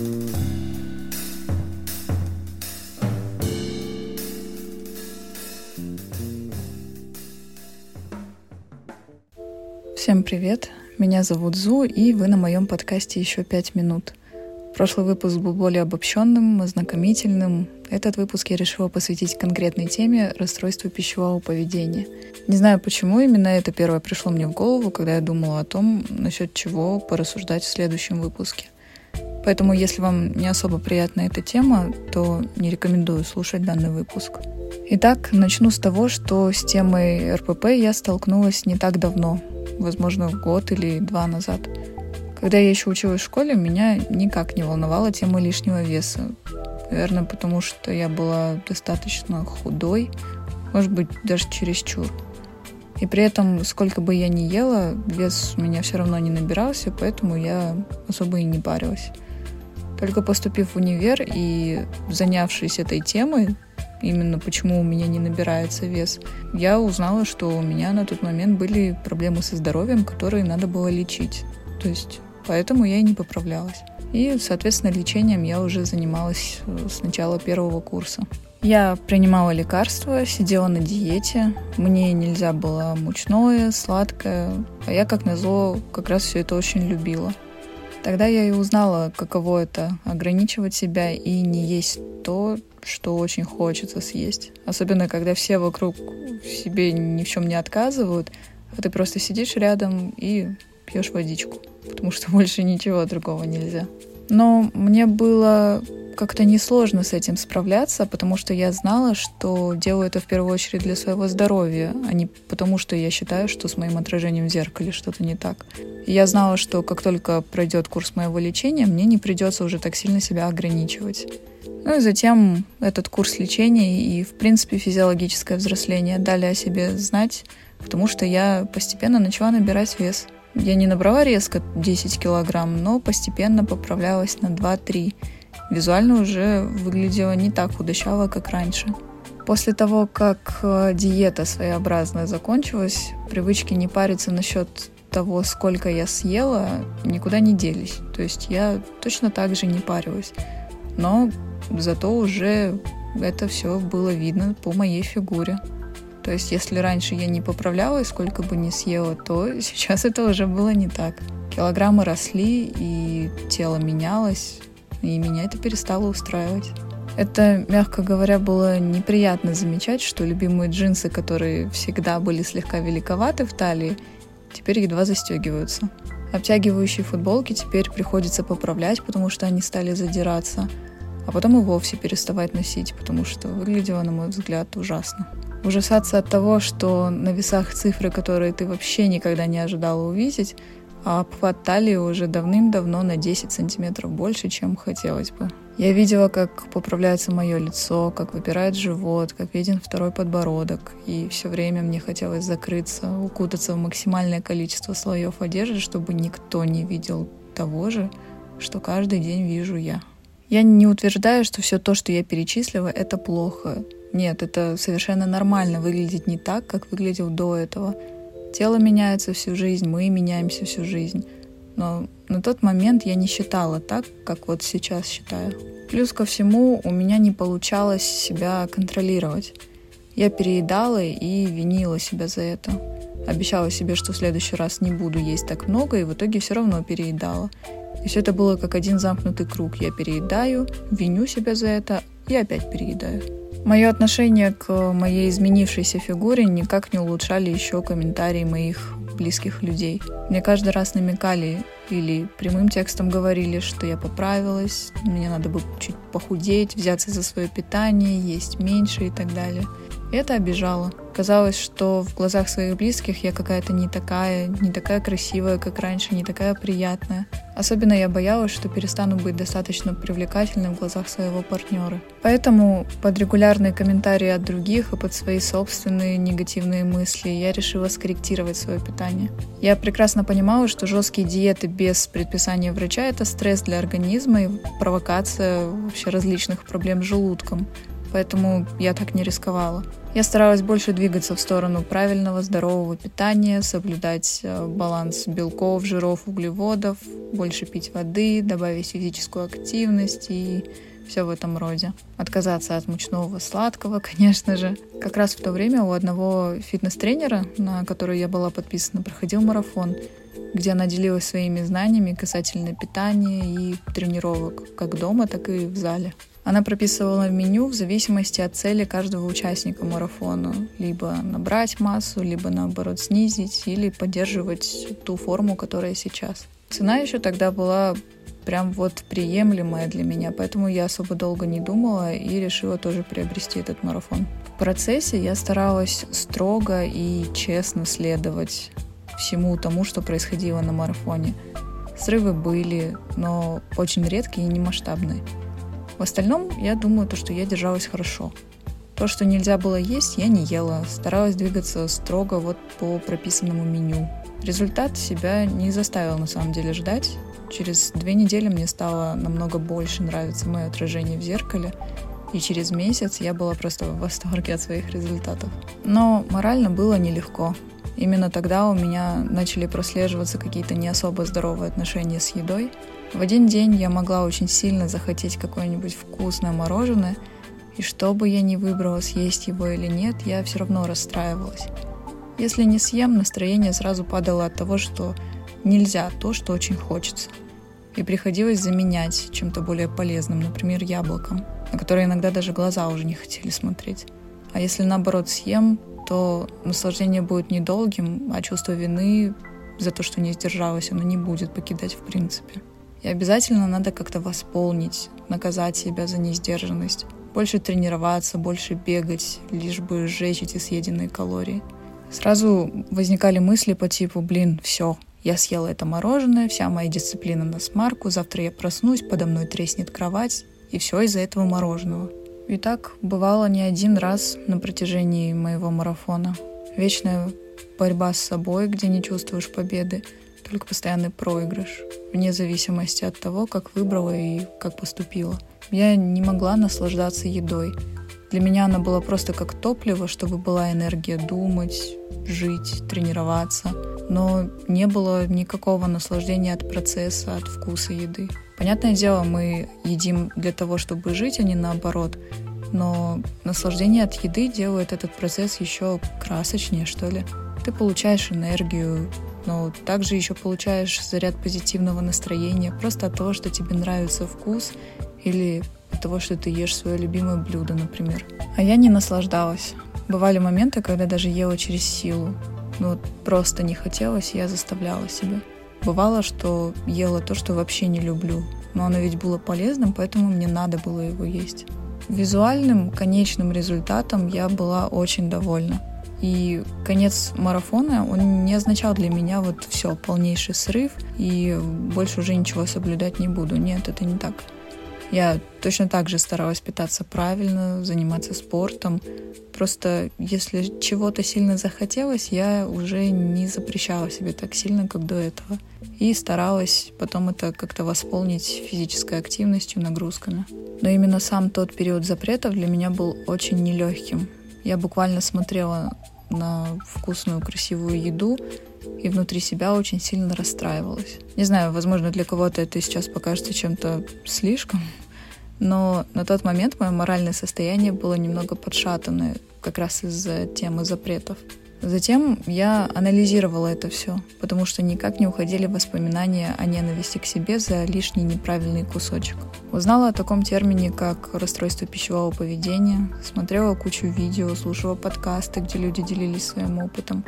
Всем привет! Меня зовут Зу, и вы на моем подкасте еще пять минут. Прошлый выпуск был более обобщенным, ознакомительным. Этот выпуск я решила посвятить конкретной теме расстройства пищевого поведения. Не знаю, почему именно это первое пришло мне в голову, когда я думала о том, насчет чего порассуждать в следующем выпуске. Поэтому, если вам не особо приятна эта тема, то не рекомендую слушать данный выпуск. Итак, начну с того, что с темой РПП я столкнулась не так давно, возможно, год или два назад. Когда я еще училась в школе, меня никак не волновала тема лишнего веса. Наверное, потому что я была достаточно худой, может быть, даже чересчур. И при этом, сколько бы я ни ела, вес у меня все равно не набирался, поэтому я особо и не парилась. Только поступив в универ и занявшись этой темой, именно почему у меня не набирается вес, я узнала, что у меня на тот момент были проблемы со здоровьем, которые надо было лечить. То есть поэтому я и не поправлялась. И, соответственно, лечением я уже занималась э, с начала первого курса. Я принимала лекарства, сидела на диете. Мне нельзя было мучное, сладкое. А я, как назло, как раз все это очень любила. Тогда я и узнала, каково это — ограничивать себя и не есть то, что очень хочется съесть. Особенно, когда все вокруг себе ни в чем не отказывают, а ты просто сидишь рядом и пьешь водичку, потому что больше ничего другого нельзя. Но мне было как-то несложно с этим справляться, потому что я знала, что делаю это в первую очередь для своего здоровья, а не потому, что я считаю, что с моим отражением в зеркале что-то не так. Я знала, что как только пройдет курс моего лечения, мне не придется уже так сильно себя ограничивать. Ну и затем этот курс лечения и, в принципе, физиологическое взросление дали о себе знать, потому что я постепенно начала набирать вес. Я не набрала резко 10 килограмм, но постепенно поправлялась на 2-3. Визуально уже выглядела не так худощаво, как раньше. После того, как э, диета своеобразная закончилась, привычки не париться насчет того, сколько я съела, никуда не делись. То есть я точно так же не парилась. Но зато уже это все было видно по моей фигуре. То есть, если раньше я не поправлялась, сколько бы ни съела, то сейчас это уже было не так. Килограммы росли, и тело менялось, и меня это перестало устраивать. Это, мягко говоря, было неприятно замечать, что любимые джинсы, которые всегда были слегка великоваты в талии, теперь едва застегиваются. Обтягивающие футболки теперь приходится поправлять, потому что они стали задираться – а потом и вовсе переставать носить, потому что выглядело, на мой взгляд, ужасно. Ужасаться от того, что на весах цифры, которые ты вообще никогда не ожидала увидеть, обхват талии уже давным-давно на 10 сантиметров больше, чем хотелось бы. Я видела, как поправляется мое лицо, как выпирает живот, как виден второй подбородок, и все время мне хотелось закрыться, укутаться в максимальное количество слоев одежды, чтобы никто не видел того же, что каждый день вижу я. Я не утверждаю, что все то, что я перечислила, это плохо. Нет, это совершенно нормально выглядеть не так, как выглядел до этого. Тело меняется всю жизнь, мы меняемся всю жизнь. Но на тот момент я не считала так, как вот сейчас считаю. Плюс ко всему, у меня не получалось себя контролировать. Я переедала и винила себя за это. Обещала себе, что в следующий раз не буду есть так много, и в итоге все равно переедала. И все это было как один замкнутый круг. Я переедаю, виню себя за это и опять переедаю. Мое отношение к моей изменившейся фигуре никак не улучшали еще комментарии моих близких людей. Мне каждый раз намекали или прямым текстом говорили, что я поправилась, мне надо бы чуть похудеть, взяться за свое питание, есть меньше и так далее. Это обижало. Казалось, что в глазах своих близких я какая-то не такая, не такая красивая, как раньше, не такая приятная. Особенно я боялась, что перестану быть достаточно привлекательной в глазах своего партнера. Поэтому под регулярные комментарии от других и под свои собственные негативные мысли я решила скорректировать свое питание. Я прекрасно понимала, что жесткие диеты без предписания врача – это стресс для организма и провокация вообще различных проблем с желудком. Поэтому я так не рисковала. Я старалась больше двигаться в сторону правильного, здорового питания, соблюдать э, баланс белков, жиров, углеводов, больше пить воды, добавить физическую активность и все в этом роде. Отказаться от мучного сладкого, конечно же. Как раз в то время у одного фитнес-тренера, на который я была подписана, проходил марафон, где она делилась своими знаниями касательно питания и тренировок, как дома, так и в зале. Она прописывала меню в зависимости от цели каждого участника марафона. Либо набрать массу, либо наоборот снизить, или поддерживать ту форму, которая сейчас. Цена еще тогда была прям вот приемлемая для меня, поэтому я особо долго не думала и решила тоже приобрести этот марафон. В процессе я старалась строго и честно следовать всему тому, что происходило на марафоне. Срывы были, но очень редкие и немасштабные. В остальном, я думаю, то, что я держалась хорошо. То, что нельзя было есть, я не ела. Старалась двигаться строго вот по прописанному меню. Результат себя не заставил на самом деле ждать. Через две недели мне стало намного больше нравиться мое отражение в зеркале, и через месяц я была просто в восторге от своих результатов. Но морально было нелегко. Именно тогда у меня начали прослеживаться какие-то не особо здоровые отношения с едой, в один день я могла очень сильно захотеть какое-нибудь вкусное мороженое, и что бы я ни выбрала, съесть его или нет, я все равно расстраивалась. Если не съем, настроение сразу падало от того, что нельзя то, что очень хочется. И приходилось заменять чем-то более полезным, например, яблоком, на которое иногда даже глаза уже не хотели смотреть. А если наоборот съем, то наслаждение будет недолгим, а чувство вины за то, что не сдержалась, оно не будет покидать в принципе. И обязательно надо как-то восполнить, наказать себя за несдержанность. Больше тренироваться, больше бегать, лишь бы сжечь эти съеденные калории. Сразу возникали мысли по типу, блин, все, я съела это мороженое, вся моя дисциплина на смарку, завтра я проснусь, подо мной треснет кровать, и все из-за этого мороженого. И так бывало не один раз на протяжении моего марафона. Вечная борьба с собой, где не чувствуешь победы, только постоянный проигрыш, вне зависимости от того, как выбрала и как поступила. Я не могла наслаждаться едой. Для меня она была просто как топливо, чтобы была энергия думать, жить, тренироваться. Но не было никакого наслаждения от процесса, от вкуса еды. Понятное дело, мы едим для того, чтобы жить, а не наоборот. Но наслаждение от еды делает этот процесс еще красочнее, что ли. Ты получаешь энергию, но также еще получаешь заряд позитивного настроения просто от того, что тебе нравится вкус или от того, что ты ешь свое любимое блюдо, например. А я не наслаждалась. Бывали моменты, когда даже ела через силу. Вот просто не хотелось, я заставляла себя. Бывало, что ела то, что вообще не люблю, но оно ведь было полезным, поэтому мне надо было его есть. Визуальным конечным результатом я была очень довольна. И конец марафона, он не означал для меня вот все, полнейший срыв, и больше уже ничего соблюдать не буду. Нет, это не так. Я точно так же старалась питаться правильно, заниматься спортом. Просто если чего-то сильно захотелось, я уже не запрещала себе так сильно, как до этого. И старалась потом это как-то восполнить физической активностью, нагрузками. Но именно сам тот период запретов для меня был очень нелегким. Я буквально смотрела на вкусную, красивую еду и внутри себя очень сильно расстраивалась. Не знаю, возможно, для кого-то это сейчас покажется чем-то слишком, но на тот момент мое моральное состояние было немного подшатанное как раз из-за темы запретов. Затем я анализировала это все, потому что никак не уходили воспоминания о ненависти к себе за лишний неправильный кусочек. Узнала о таком термине, как расстройство пищевого поведения, смотрела кучу видео, слушала подкасты, где люди делились своим опытом,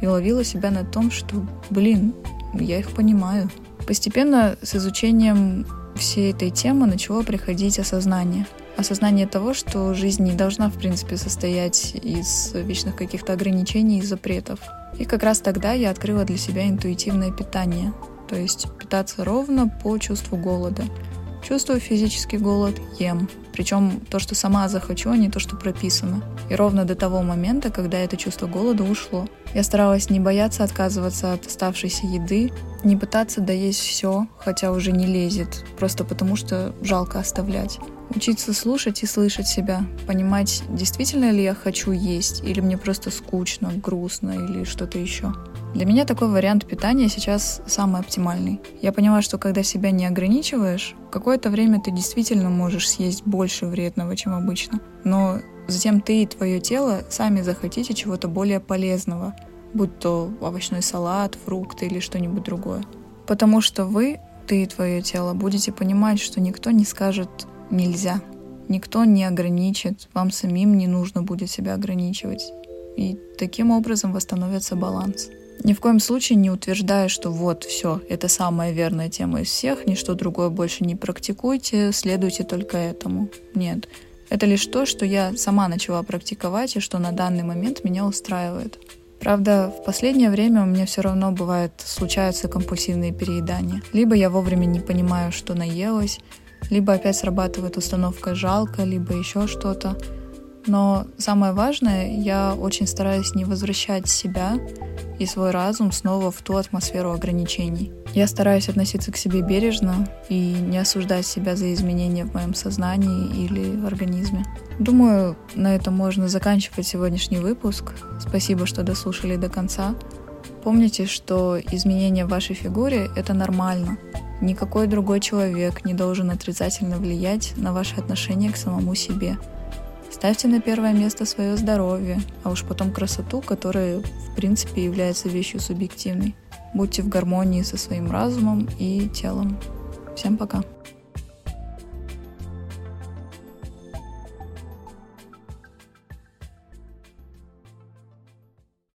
и ловила себя на том, что, блин, я их понимаю. Постепенно с изучением всей этой темы начало приходить осознание – осознание того, что жизнь не должна, в принципе, состоять из вечных каких-то ограничений и запретов. И как раз тогда я открыла для себя интуитивное питание, то есть питаться ровно по чувству голода. Чувствую физический голод, ем. Причем то, что сама захочу, а не то, что прописано. И ровно до того момента, когда это чувство голода ушло. Я старалась не бояться отказываться от оставшейся еды, не пытаться доесть все, хотя уже не лезет, просто потому что жалко оставлять. Учиться слушать и слышать себя, понимать, действительно ли я хочу есть, или мне просто скучно, грустно или что-то еще. Для меня такой вариант питания сейчас самый оптимальный. Я поняла, что когда себя не ограничиваешь, какое-то время ты действительно можешь съесть больше вредного, чем обычно. Но затем ты и твое тело сами захотите чего-то более полезного, будь то овощной салат, фрукты или что-нибудь другое. Потому что вы, ты и твое тело, будете понимать, что никто не скажет нельзя. Никто не ограничит, вам самим не нужно будет себя ограничивать. И таким образом восстановится баланс. Ни в коем случае не утверждая, что вот, все, это самая верная тема из всех, ничто другое больше не практикуйте, следуйте только этому. Нет. Это лишь то, что я сама начала практиковать и что на данный момент меня устраивает. Правда, в последнее время у меня все равно бывает случаются компульсивные переедания. Либо я вовремя не понимаю, что наелась, либо опять срабатывает установка жалко, либо еще что-то. Но самое важное, я очень стараюсь не возвращать себя и свой разум снова в ту атмосферу ограничений. Я стараюсь относиться к себе бережно и не осуждать себя за изменения в моем сознании или в организме. Думаю, на этом можно заканчивать сегодняшний выпуск. Спасибо, что дослушали до конца. Помните, что изменения в вашей фигуре — это нормально. Никакой другой человек не должен отрицательно влиять на ваше отношение к самому себе. Ставьте на первое место свое здоровье, а уж потом красоту, которая в принципе является вещью субъективной. Будьте в гармонии со своим разумом и телом. Всем пока!